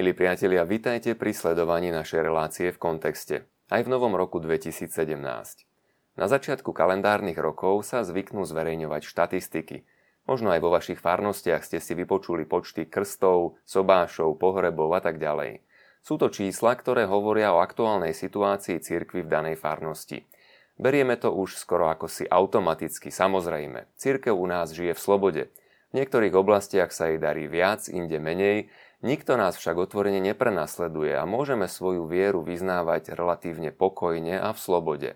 Milí priatelia, vitajte pri sledovaní našej relácie v kontexte, aj v novom roku 2017. Na začiatku kalendárnych rokov sa zvyknú zverejňovať štatistiky. Možno aj vo vašich farnostiach ste si vypočuli počty krstov, sobášov, pohrebov a tak ďalej. Sú to čísla, ktoré hovoria o aktuálnej situácii cirkvy v danej farnosti. Berieme to už skoro ako si automaticky, samozrejme. Cirkev u nás žije v slobode. V niektorých oblastiach sa jej darí viac, inde menej, Nikto nás však otvorene neprenasleduje a môžeme svoju vieru vyznávať relatívne pokojne a v slobode.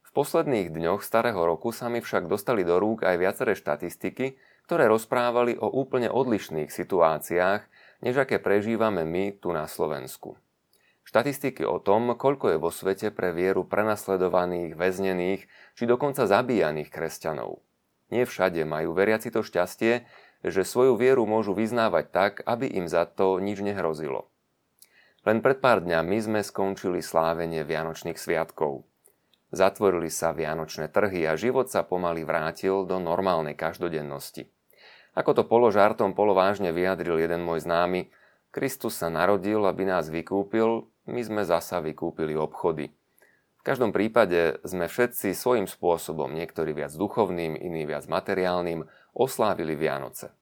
V posledných dňoch starého roku sa mi však dostali do rúk aj viaceré štatistiky, ktoré rozprávali o úplne odlišných situáciách, než aké prežívame my tu na Slovensku. Štatistiky o tom, koľko je vo svete pre vieru prenasledovaných, väznených či dokonca zabíjaných kresťanov. Nie všade majú veriaci to šťastie, že svoju vieru môžu vyznávať tak, aby im za to nič nehrozilo. Len pred pár dňami sme skončili slávenie Vianočných sviatkov. Zatvorili sa Vianočné trhy a život sa pomaly vrátil do normálnej každodennosti. Ako to položartom polovážne vyjadril jeden môj známy, Kristus sa narodil, aby nás vykúpil, my sme zasa vykúpili obchody. V každom prípade sme všetci svojím spôsobom, niektorí viac duchovným, iní viac materiálnym, oslávili Vianoce.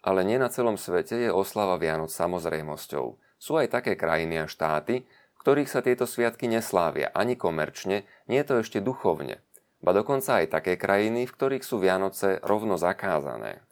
Ale nie na celom svete je oslava Vianoc samozrejmosťou. Sú aj také krajiny a štáty, ktorých sa tieto sviatky neslávia ani komerčne, nie to ešte duchovne. Ba dokonca aj také krajiny, v ktorých sú Vianoce rovno zakázané.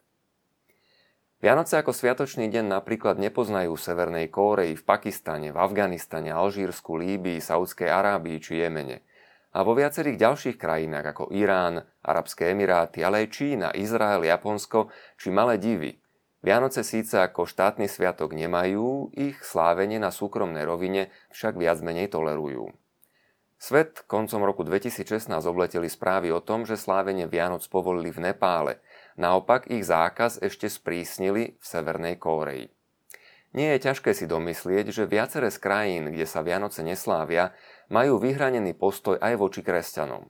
Vianoce ako sviatočný deň napríklad nepoznajú v Severnej Kóreji, v Pakistane, v Afganistane, Alžírsku, Líbii, Saudskej Arábii či Jemene – a vo viacerých ďalších krajinách ako Irán, Arabské Emiráty, ale aj Čína, Izrael, Japonsko či Malé divy. Vianoce síce ako štátny sviatok nemajú, ich slávenie na súkromnej rovine však viac menej tolerujú. Svet koncom roku 2016 obleteli správy o tom, že slávenie Vianoc povolili v Nepále, naopak ich zákaz ešte sprísnili v Severnej Kóreji. Nie je ťažké si domyslieť, že viaceré z krajín, kde sa Vianoce neslávia, majú vyhranený postoj aj voči kresťanom.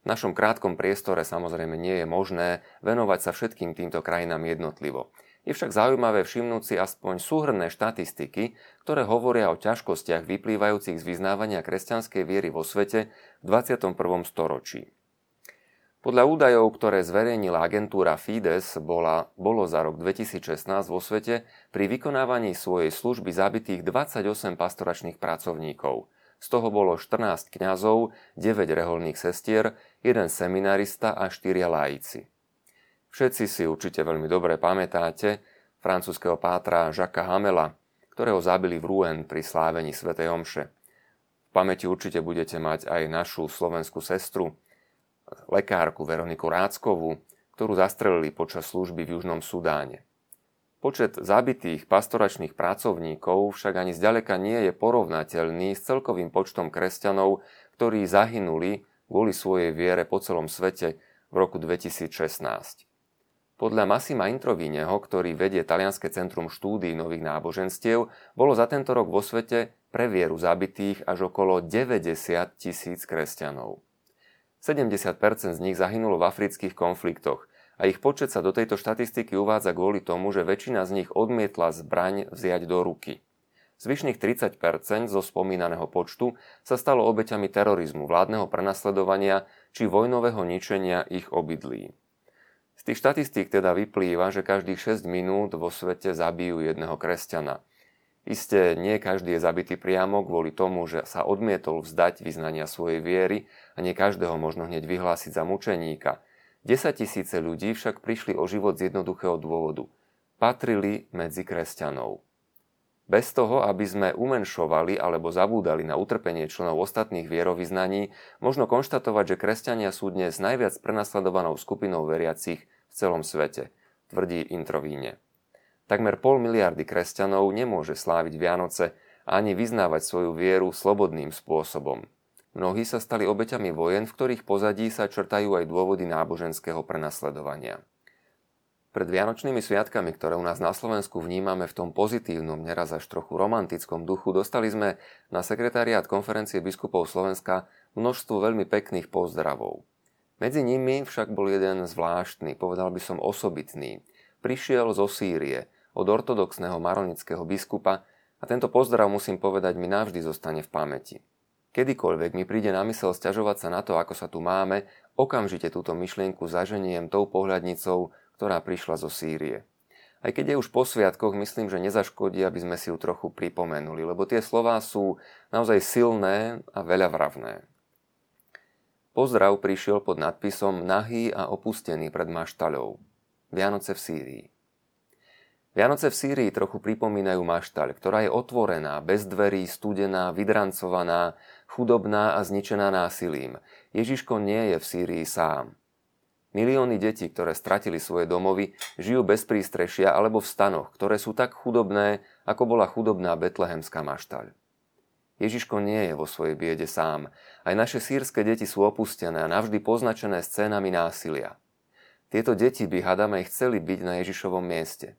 V našom krátkom priestore samozrejme nie je možné venovať sa všetkým týmto krajinám jednotlivo. Je však zaujímavé všimnúť si aspoň súhrné štatistiky, ktoré hovoria o ťažkostiach vyplývajúcich z vyznávania kresťanskej viery vo svete v 21. storočí. Podľa údajov, ktoré zverejnila agentúra Fides, bola, bolo za rok 2016 vo svete pri vykonávaní svojej služby zabitých 28 pastoračných pracovníkov – z toho bolo 14 kňazov, 9 reholných sestier, jeden seminarista a 4 laici. Všetci si určite veľmi dobre pamätáte francúzského pátra Žaka Hamela, ktorého zabili v Rouen pri slávení Sv. Omše. V pamäti určite budete mať aj našu slovenskú sestru, lekárku Veroniku Ráckovú, ktorú zastrelili počas služby v Južnom Sudáne. Počet zabitých pastoračných pracovníkov však ani zďaleka nie je porovnateľný s celkovým počtom kresťanov, ktorí zahynuli kvôli svojej viere po celom svete v roku 2016. Podľa Massima Introvíneho, ktorý vedie Talianske centrum štúdií nových náboženstiev, bolo za tento rok vo svete pre vieru zabitých až okolo 90 tisíc kresťanov. 70% z nich zahynulo v afrických konfliktoch, a ich počet sa do tejto štatistiky uvádza kvôli tomu, že väčšina z nich odmietla zbraň vziať do ruky. Zvyšných 30% zo spomínaného počtu sa stalo obeťami terorizmu, vládneho prenasledovania či vojnového ničenia ich obydlí. Z tých štatistík teda vyplýva, že každých 6 minút vo svete zabijú jedného kresťana. Isté, nie každý je zabitý priamo kvôli tomu, že sa odmietol vzdať vyznania svojej viery a nie každého možno hneď vyhlásiť za mučeníka – 10 tisíce ľudí však prišli o život z jednoduchého dôvodu. Patrili medzi kresťanov. Bez toho, aby sme umenšovali alebo zabúdali na utrpenie členov ostatných vierovýznaní, možno konštatovať, že kresťania sú dnes najviac prenasledovanou skupinou veriacich v celom svete, tvrdí Introvíne. Takmer pol miliardy kresťanov nemôže sláviť Vianoce ani vyznávať svoju vieru slobodným spôsobom. Mnohí sa stali obeťami vojen, v ktorých pozadí sa črtajú aj dôvody náboženského prenasledovania. Pred Vianočnými sviatkami, ktoré u nás na Slovensku vnímame v tom pozitívnom, neraz až trochu romantickom duchu, dostali sme na sekretariát konferencie biskupov Slovenska množstvo veľmi pekných pozdravov. Medzi nimi však bol jeden zvláštny, povedal by som osobitný. Prišiel zo Sýrie, od ortodoxného maronického biskupa, A tento pozdrav musím povedať mi navždy zostane v pamäti. Kedykoľvek mi príde na mysel stiažovať sa na to, ako sa tu máme, okamžite túto myšlienku zaženiem tou pohľadnicou, ktorá prišla zo Sýrie. Aj keď je už po sviatkoch, myslím, že nezaškodí, aby sme si ju trochu pripomenuli, lebo tie slová sú naozaj silné a veľavravné. Pozdrav prišiel pod nadpisom Nahý a opustený pred maštaľou. Vianoce v Sýrii. Vianoce v Sýrii trochu pripomínajú maštaľ, ktorá je otvorená, bez dverí, studená, vydrancovaná, chudobná a zničená násilím. Ježiško nie je v Sýrii sám. Milióny detí, ktoré stratili svoje domovy, žijú bez prístrešia alebo v stanoch, ktoré sú tak chudobné, ako bola chudobná betlehemská maštaľ. Ježiško nie je vo svojej biede sám. Aj naše sírske deti sú opustené a navždy poznačené scénami násilia. Tieto deti by, hadame, chceli byť na Ježišovom mieste.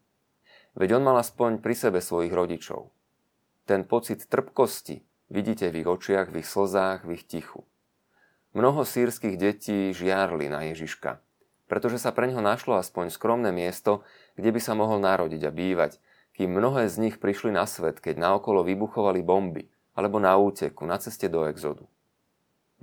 Veď on mal aspoň pri sebe svojich rodičov. Ten pocit trpkosti vidíte v ich očiach, v ich slzách, v ich tichu. Mnoho sírskych detí žiarli na Ježiška, pretože sa pre ňo našlo aspoň skromné miesto, kde by sa mohol narodiť a bývať, kým mnohé z nich prišli na svet, keď naokolo vybuchovali bomby, alebo na úteku, na ceste do exodu.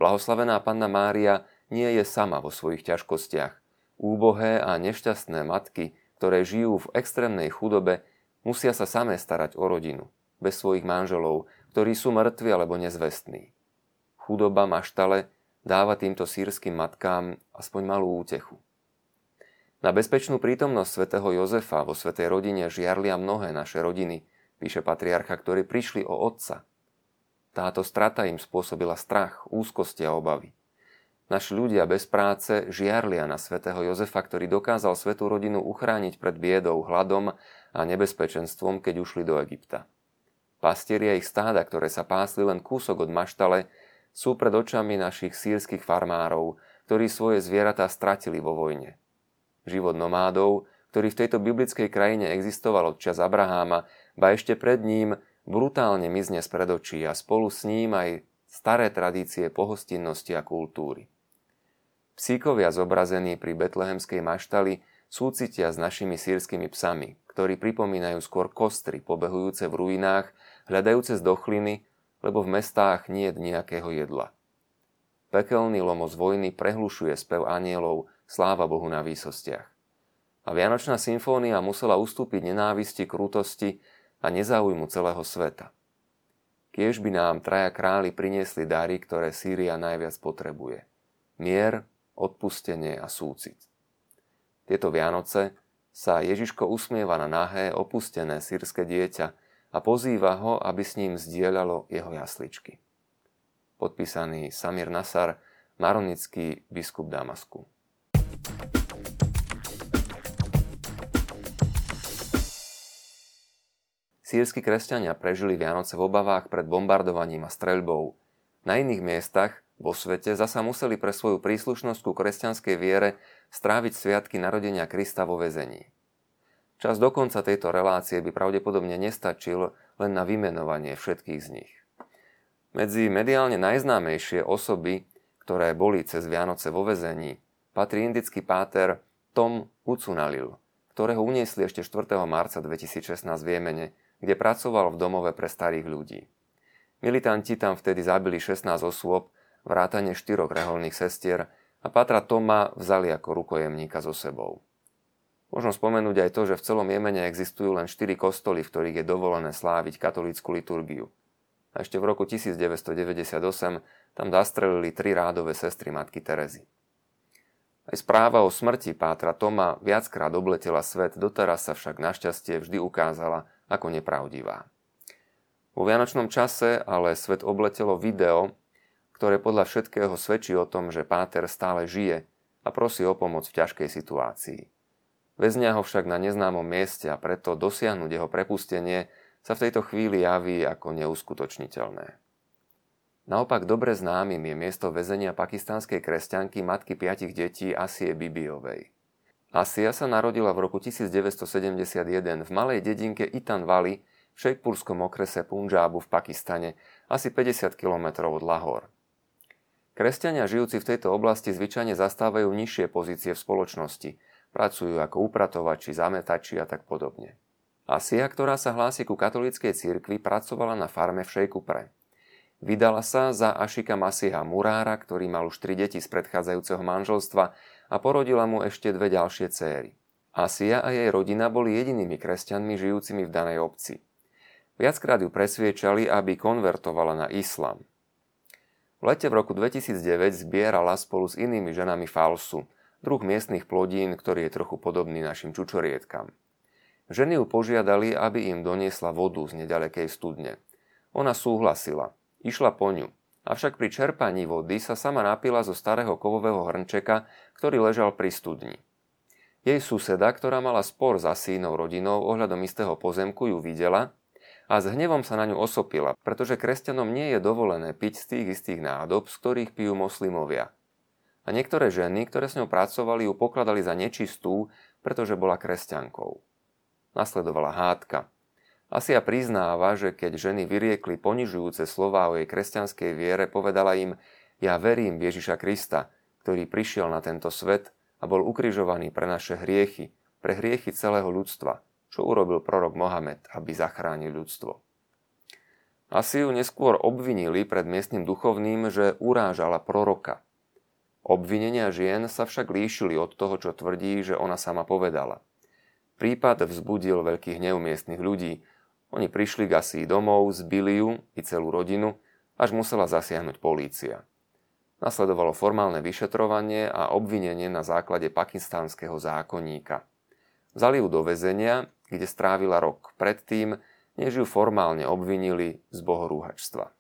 Blahoslavená panna Mária nie je sama vo svojich ťažkostiach. Úbohé a nešťastné matky ktoré žijú v extrémnej chudobe, musia sa samé starať o rodinu, bez svojich manželov, ktorí sú mŕtvi alebo nezvestní. Chudoba maštale dáva týmto sírským matkám aspoň malú útechu. Na bezpečnú prítomnosť svätého Jozefa vo svetej rodine žiarlia mnohé naše rodiny, píše patriarcha, ktorí prišli o otca. Táto strata im spôsobila strach, úzkosti a obavy. Naši ľudia bez práce žiarlia na svätého Jozefa, ktorý dokázal svetú rodinu uchrániť pred biedou, hladom a nebezpečenstvom, keď ušli do Egypta. Pastieria ich stáda, ktoré sa pásli len kúsok od maštale, sú pred očami našich sírskych farmárov, ktorí svoje zvieratá stratili vo vojne. Život nomádov, ktorý v tejto biblickej krajine existoval od čas Abraháma, ba ešte pred ním brutálne mizne z očí a spolu s ním aj staré tradície pohostinnosti a kultúry. Psíkovia zobrazení pri betlehemskej maštali súcitia s našimi sírskymi psami, ktorí pripomínajú skôr kostry pobehujúce v ruinách, hľadajúce zdochliny, lebo v mestách nie je nejakého jedla. Pekelný lomos vojny prehlušuje spev anielov, sláva Bohu na výsostiach. A Vianočná symfónia musela ustúpiť nenávisti, krutosti a nezáujmu celého sveta. Kiež by nám traja králi priniesli dary, ktoré Sýria najviac potrebuje. Mier, odpustenie a súcit. Tieto Vianoce sa Ježiško usmieva na nahé, opustené sírske dieťa a pozýva ho, aby s ním zdieľalo jeho jasličky. Podpísaný Samir Nasar, maronický biskup Damasku. Sýrsky kresťania prežili Vianoce v obavách pred bombardovaním a streľbou. Na iných miestach vo svete zasa museli pre svoju príslušnosť ku kresťanskej viere stráviť sviatky narodenia Krista vo vezení. Čas do konca tejto relácie by pravdepodobne nestačil len na vymenovanie všetkých z nich. Medzi mediálne najznámejšie osoby, ktoré boli cez Vianoce vo vezení, patrí indický páter Tom Ucunalil, ktorého uniesli ešte 4. marca 2016 v Jemene, kde pracoval v domove pre starých ľudí. Militanti tam vtedy zabili 16 osôb vrátane štyroch reholných sestier a Patra Toma vzali ako rukojemníka so sebou. Možno spomenúť aj to, že v celom Jemene existujú len štyri kostoly, v ktorých je dovolené sláviť katolícku liturgiu. A ešte v roku 1998 tam zastrelili tri rádové sestry matky Terezy. Aj správa o smrti Pátra Toma viackrát obletela svet, doteraz sa však našťastie vždy ukázala ako nepravdivá. Vo vianočnom čase ale svet obletelo video, ktoré podľa všetkého svedčí o tom, že Páter stále žije a prosí o pomoc v ťažkej situácii. Väznia ho však na neznámom mieste a preto dosiahnuť jeho prepustenie sa v tejto chvíli javí ako neuskutočniteľné. Naopak dobre známym je miesto väzenia pakistanskej kresťanky matky piatich detí Asie Bibiovej. Asia sa narodila v roku 1971 v malej dedinke Itan Valley v šejkpurskom okrese Punjabu v Pakistane, asi 50 km od Lahore. Kresťania žijúci v tejto oblasti zvyčajne zastávajú nižšie pozície v spoločnosti, pracujú ako upratovači, zametači a tak podobne. Asia, ktorá sa hlási ku katolíckej cirkvi, pracovala na farme v Šejkupre. Vydala sa za Ašika Masiha Murára, ktorý mal už tri deti z predchádzajúceho manželstva a porodila mu ešte dve ďalšie céry. Asia a jej rodina boli jedinými kresťanmi žijúcimi v danej obci. Viackrát ju presviečali, aby konvertovala na islám. V lete v roku 2009 zbierala spolu s inými ženami falsu, druh miestnych plodín, ktorý je trochu podobný našim čučorietkam. Ženy ju požiadali, aby im doniesla vodu z nedalekej studne. Ona súhlasila. Išla po ňu. Avšak pri čerpaní vody sa sama napila zo starého kovového hrnčeka, ktorý ležal pri studni. Jej suseda, ktorá mala spor za sínou rodinou ohľadom istého pozemku, ju videla a s hnevom sa na ňu osopila, pretože kresťanom nie je dovolené piť z tých istých nádob, z ktorých pijú moslimovia. A niektoré ženy, ktoré s ňou pracovali, ju pokladali za nečistú, pretože bola kresťankou. Nasledovala hádka. Asia priznáva, že keď ženy vyriekli ponižujúce slová o jej kresťanskej viere, povedala im, ja verím v Ježiša Krista, ktorý prišiel na tento svet a bol ukrižovaný pre naše hriechy, pre hriechy celého ľudstva, čo urobil prorok Mohamed, aby zachránil ľudstvo. Asiu neskôr obvinili pred miestnym duchovným, že urážala proroka. Obvinenia žien sa však líšili od toho, čo tvrdí, že ona sama povedala. Prípad vzbudil veľký hnev ľudí. Oni prišli k Asii domov, zbili ju i celú rodinu, až musela zasiahnuť polícia. Nasledovalo formálne vyšetrovanie a obvinenie na základe pakistánskeho zákonníka. Vzali ju do väzenia, kde strávila rok predtým, než ju formálne obvinili z bohorúhačstva.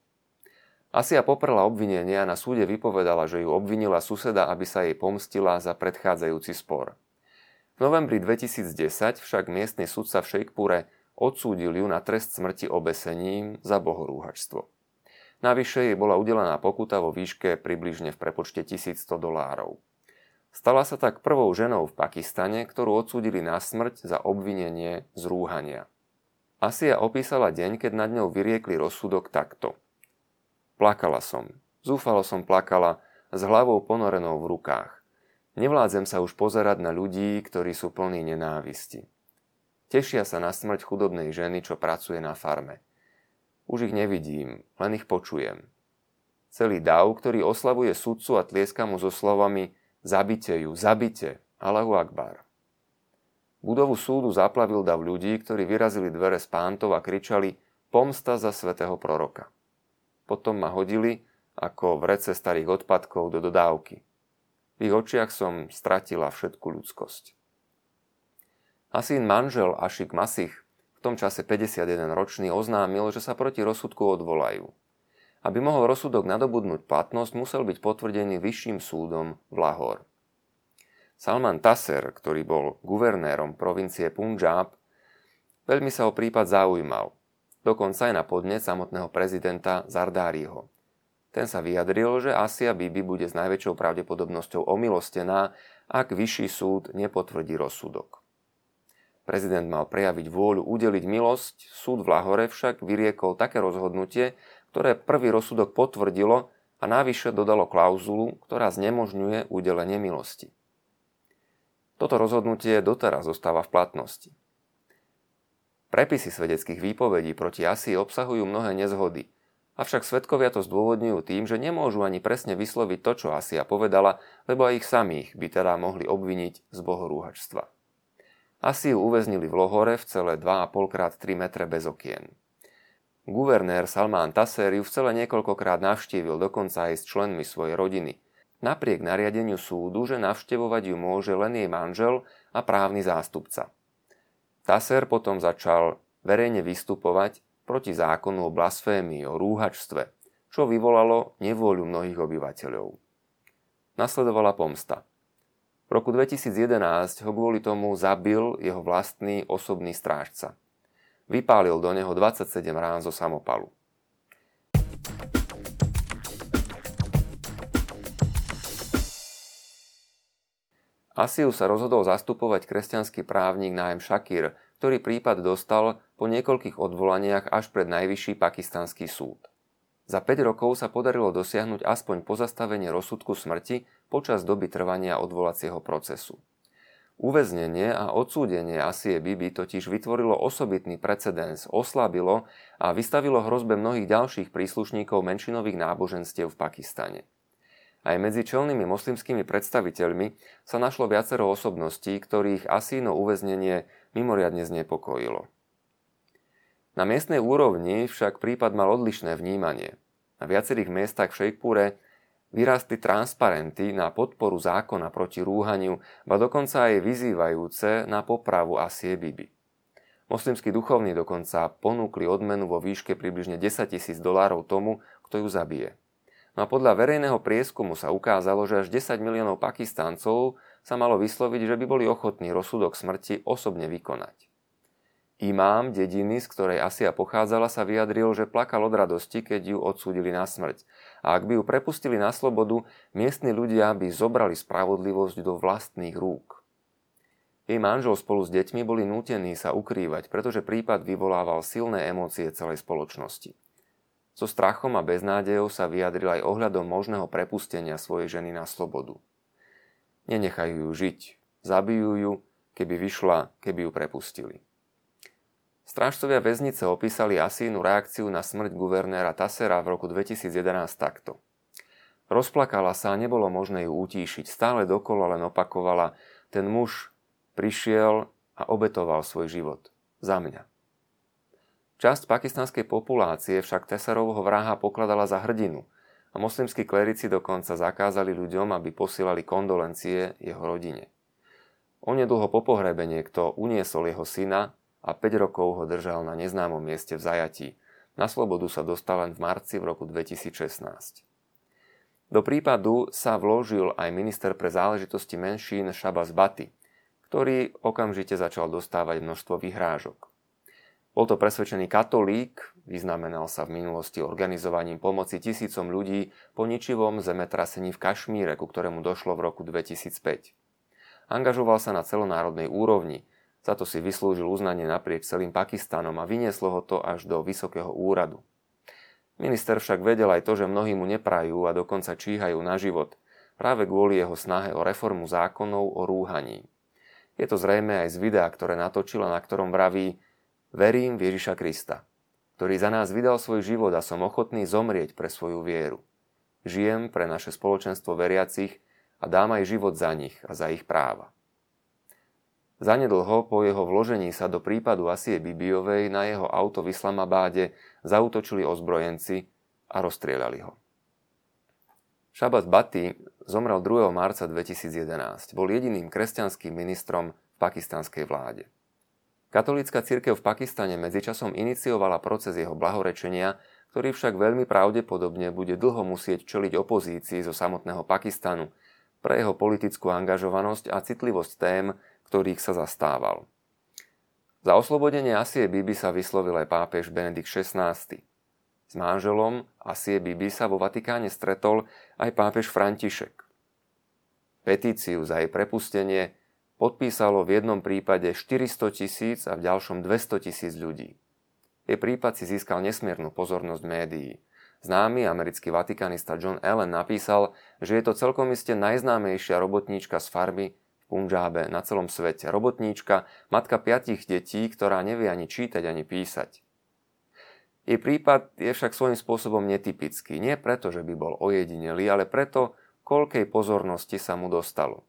Asia poprela obvinenia a na súde vypovedala, že ju obvinila suseda, aby sa jej pomstila za predchádzajúci spor. V novembri 2010 však miestny sudca v Šejkpure odsúdil ju na trest smrti obesením za bohorúhačstvo. Navyše jej bola udelená pokuta vo výške približne v prepočte 1100 dolárov. Stala sa tak prvou ženou v Pakistane, ktorú odsúdili na smrť za obvinenie z rúhania. Asia opísala deň, keď nad ňou vyriekli rozsudok takto. Plakala som. Zúfalo som plakala, s hlavou ponorenou v rukách. Nevládzem sa už pozerať na ľudí, ktorí sú plní nenávisti. Tešia sa na smrť chudobnej ženy, čo pracuje na farme. Už ich nevidím, len ich počujem. Celý dav, ktorý oslavuje sudcu a tlieska mu so slovami Zabite ju, zabite, Allahu Akbar. Budovu súdu zaplavil dav ľudí, ktorí vyrazili dvere z pántov a kričali Pomsta za svetého proroka. Potom ma hodili ako v rece starých odpadkov do dodávky. V ich očiach som stratila všetku ľudskosť. Asín manžel Ašik Masich, v tom čase 51-ročný, oznámil, že sa proti rozsudku odvolajú. Aby mohol rozsudok nadobudnúť platnosť, musel byť potvrdený vyšším súdom v Lahore. Salman Tasser, ktorý bol guvernérom provincie Punjab, veľmi sa o prípad zaujímal, dokonca aj na podnet samotného prezidenta Zardáriho. Ten sa vyjadril, že Asia Bibi bude s najväčšou pravdepodobnosťou omilostená, ak vyšší súd nepotvrdí rozsudok. Prezident mal prejaviť vôľu udeliť milosť, súd v Lahore však vyriekol také rozhodnutie, ktoré prvý rozsudok potvrdilo a návyše dodalo klauzulu, ktorá znemožňuje udelenie milosti. Toto rozhodnutie doteraz zostáva v platnosti. Prepisy svedeckých výpovedí proti Asii obsahujú mnohé nezhody – Avšak svetkovia to zdôvodňujú tým, že nemôžu ani presne vysloviť to, čo Asia povedala, lebo aj ich samých by teda mohli obviniť z bohorúhačstva. Asiu uväznili v Lohore v celé 2,5 x 3 metre bez okien. Guvernér Salmán Taser ju v celé niekoľkokrát navštívil dokonca aj s členmi svojej rodiny. Napriek nariadeniu súdu, že navštevovať ju môže len jej manžel a právny zástupca. Taser potom začal verejne vystupovať proti zákonu o blasfémii, o rúhačstve, čo vyvolalo nevôľu mnohých obyvateľov. Nasledovala pomsta. V roku 2011 ho kvôli tomu zabil jeho vlastný osobný strážca. Vypálil do neho 27 rán zo samopalu. Asiu sa rozhodol zastupovať kresťanský právnik Naim Shakir, ktorý prípad dostal po niekoľkých odvolaniach až pred najvyšší pakistanský súd. Za 5 rokov sa podarilo dosiahnuť aspoň pozastavenie rozsudku smrti počas doby trvania odvolacieho procesu. Uväznenie a odsúdenie Asie Bibi totiž vytvorilo osobitný precedens, oslabilo a vystavilo hrozbe mnohých ďalších príslušníkov menšinových náboženstiev v Pakistane. Aj medzi čelnými moslimskými predstaviteľmi sa našlo viacero osobností, ktorých Asíno uväznenie mimoriadne znepokojilo. Na miestnej úrovni však prípad mal odlišné vnímanie. Na viacerých miestach v Šejpúre vyrástli transparenty na podporu zákona proti rúhaniu, ba dokonca aj vyzývajúce na popravu Asie Bibi. Moslimskí duchovní dokonca ponúkli odmenu vo výške približne 10 tisíc dolárov tomu, kto ju zabije. No a podľa verejného prieskumu sa ukázalo, že až 10 miliónov Pakistáncov sa malo vysloviť, že by boli ochotní rozsudok smrti osobne vykonať. Imám dediny, z ktorej Asia pochádzala, sa vyjadril, že plakal od radosti, keď ju odsúdili na smrť. A ak by ju prepustili na slobodu, miestni ľudia by zobrali spravodlivosť do vlastných rúk. Jej manžel spolu s deťmi boli nútení sa ukrývať, pretože prípad vyvolával silné emócie celej spoločnosti. So strachom a beznádejou sa vyjadril aj ohľadom možného prepustenia svojej ženy na slobodu. Nenechajú ju žiť, zabijú ju, keby vyšla, keby ju prepustili. Strážcovia väznice opísali Asínu reakciu na smrť guvernéra Tasera v roku 2011 takto. Rozplakala sa a nebolo možné ju utíšiť. Stále dokola len opakovala, ten muž prišiel a obetoval svoj život. Za mňa. Časť pakistanskej populácie však Tesarovho vraha pokladala za hrdinu a moslimskí klerici dokonca zakázali ľuďom, aby posielali kondolencie jeho rodine. Onedlho po pohrebe niekto uniesol jeho syna a 5 rokov ho držal na neznámom mieste v zajatí. Na slobodu sa dostal len v marci v roku 2016. Do prípadu sa vložil aj minister pre záležitosti menšín Šabas Bati, ktorý okamžite začal dostávať množstvo vyhrážok. Bol to presvedčený katolík, vyznamenal sa v minulosti organizovaním pomoci tisícom ľudí po ničivom zemetrasení v Kašmíre, ku ktorému došlo v roku 2005. Angažoval sa na celonárodnej úrovni, za to si vyslúžil uznanie naprieč celým Pakistanom a vynieslo ho to až do vysokého úradu. Minister však vedel aj to, že mnohí mu neprajú a dokonca číhajú na život, práve kvôli jeho snahe o reformu zákonov o rúhaní. Je to zrejme aj z videa, ktoré natočila, na ktorom vraví Verím v Ježiša Krista, ktorý za nás vydal svoj život a som ochotný zomrieť pre svoju vieru. Žijem pre naše spoločenstvo veriacich a dám aj život za nich a za ich práva. Zanedlho po jeho vložení sa do prípadu Asie Bibiovej na jeho auto v Islamabáde zautočili ozbrojenci a rozstrieľali ho. Šabat Bati zomrel 2. marca 2011. Bol jediným kresťanským ministrom v pakistanskej vláde. Katolícka církev v Pakistane medzičasom iniciovala proces jeho blahorečenia, ktorý však veľmi pravdepodobne bude dlho musieť čeliť opozícii zo samotného Pakistanu pre jeho politickú angažovanosť a citlivosť tém, ktorých sa zastával. Za oslobodenie Asie Bibi sa vyslovil aj pápež Benedikt XVI. S manželom Asie Bibi sa vo Vatikáne stretol aj pápež František. Petíciu za jej prepustenie podpísalo v jednom prípade 400 tisíc a v ďalšom 200 tisíc ľudí. Jej prípad si získal nesmiernu pozornosť médií. Známy americký vatikanista John Allen napísal, že je to celkom iste najznámejšia robotníčka z farmy Punžábe, na celom svete. Robotníčka, matka piatich detí, ktorá nevie ani čítať, ani písať. Jej prípad je však svojím spôsobom netypický. Nie preto, že by bol ojedinelý, ale preto, koľkej pozornosti sa mu dostalo.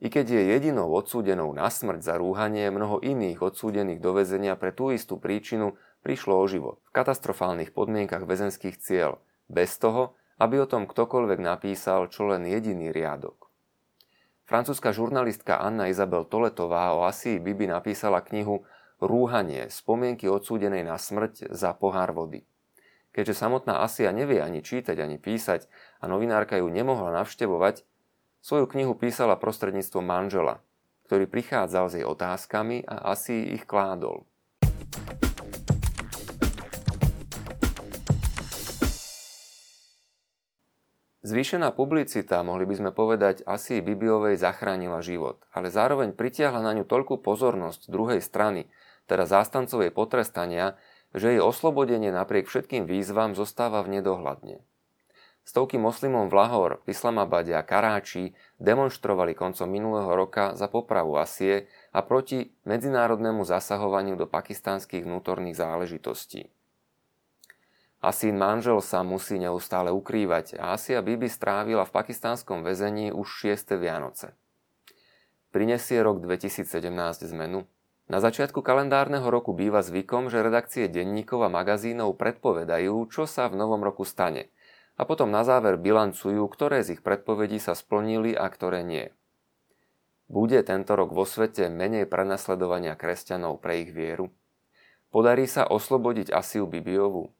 I keď je jedinou odsúdenou na smrť za rúhanie, mnoho iných odsúdených do väzenia pre tú istú príčinu prišlo o život v katastrofálnych podmienkach väzenských cieľ, bez toho, aby o tom ktokoľvek napísal čo len jediný riadok. Francúzska žurnalistka Anna Izabel Toletová o Asii Bibi napísala knihu Rúhanie, spomienky odsúdenej na smrť za pohár vody. Keďže samotná Asia nevie ani čítať, ani písať a novinárka ju nemohla navštevovať, svoju knihu písala prostredníctvom manžela, ktorý prichádzal s jej otázkami a Asii ich kládol. Zvýšená publicita, mohli by sme povedať, asi Bibiovej zachránila život, ale zároveň pritiahla na ňu toľkú pozornosť druhej strany, teda zástancovej potrestania, že jej oslobodenie napriek všetkým výzvam zostáva v nedohľadne. Stovky moslimov v Lahor, Islamabade a Karáči demonstrovali koncom minulého roka za popravu Asie a proti medzinárodnému zasahovaniu do pakistánskych vnútorných záležitostí. Asín manžel sa musí neustále ukrývať a Asia Bibi strávila v pakistánskom väzení už 6. Vianoce. Prinesie rok 2017 zmenu? Na začiatku kalendárneho roku býva zvykom, že redakcie denníkov a magazínov predpovedajú, čo sa v novom roku stane – a potom na záver bilancujú, ktoré z ich predpovedí sa splnili a ktoré nie. Bude tento rok vo svete menej prenasledovania kresťanov pre ich vieru? Podarí sa oslobodiť Asiu Bibiovu?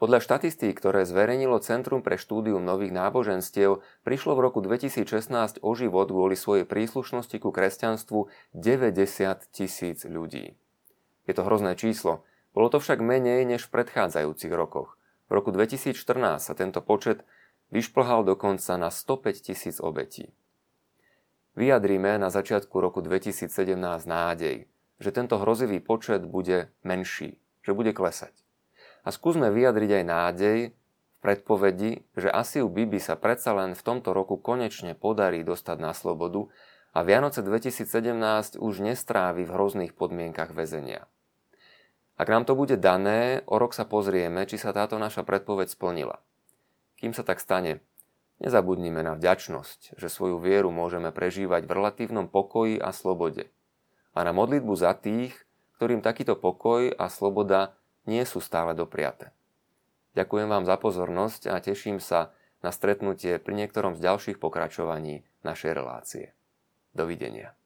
Podľa štatistík, ktoré zverejnilo Centrum pre štúdium nových náboženstiev, prišlo v roku 2016 o život kvôli svojej príslušnosti ku kresťanstvu 90 tisíc ľudí. Je to hrozné číslo, bolo to však menej než v predchádzajúcich rokoch. V roku 2014 sa tento počet vyšplhal dokonca na 105 tisíc obetí. Vyjadrime na začiatku roku 2017 nádej, že tento hrozivý počet bude menší, že bude klesať. A skúsme vyjadriť aj nádej v predpovedi, že Asiu Bibi sa predsa len v tomto roku konečne podarí dostať na slobodu a Vianoce 2017 už nestrávi v hrozných podmienkach väzenia. Ak nám to bude dané, o rok sa pozrieme, či sa táto naša predpoveď splnila. Kým sa tak stane, nezabudnime na vďačnosť, že svoju vieru môžeme prežívať v relatívnom pokoji a slobode. A na modlitbu za tých, ktorým takýto pokoj a sloboda nie sú stále dopriate. Ďakujem vám za pozornosť a teším sa na stretnutie pri niektorom z ďalších pokračovaní našej relácie. Dovidenia.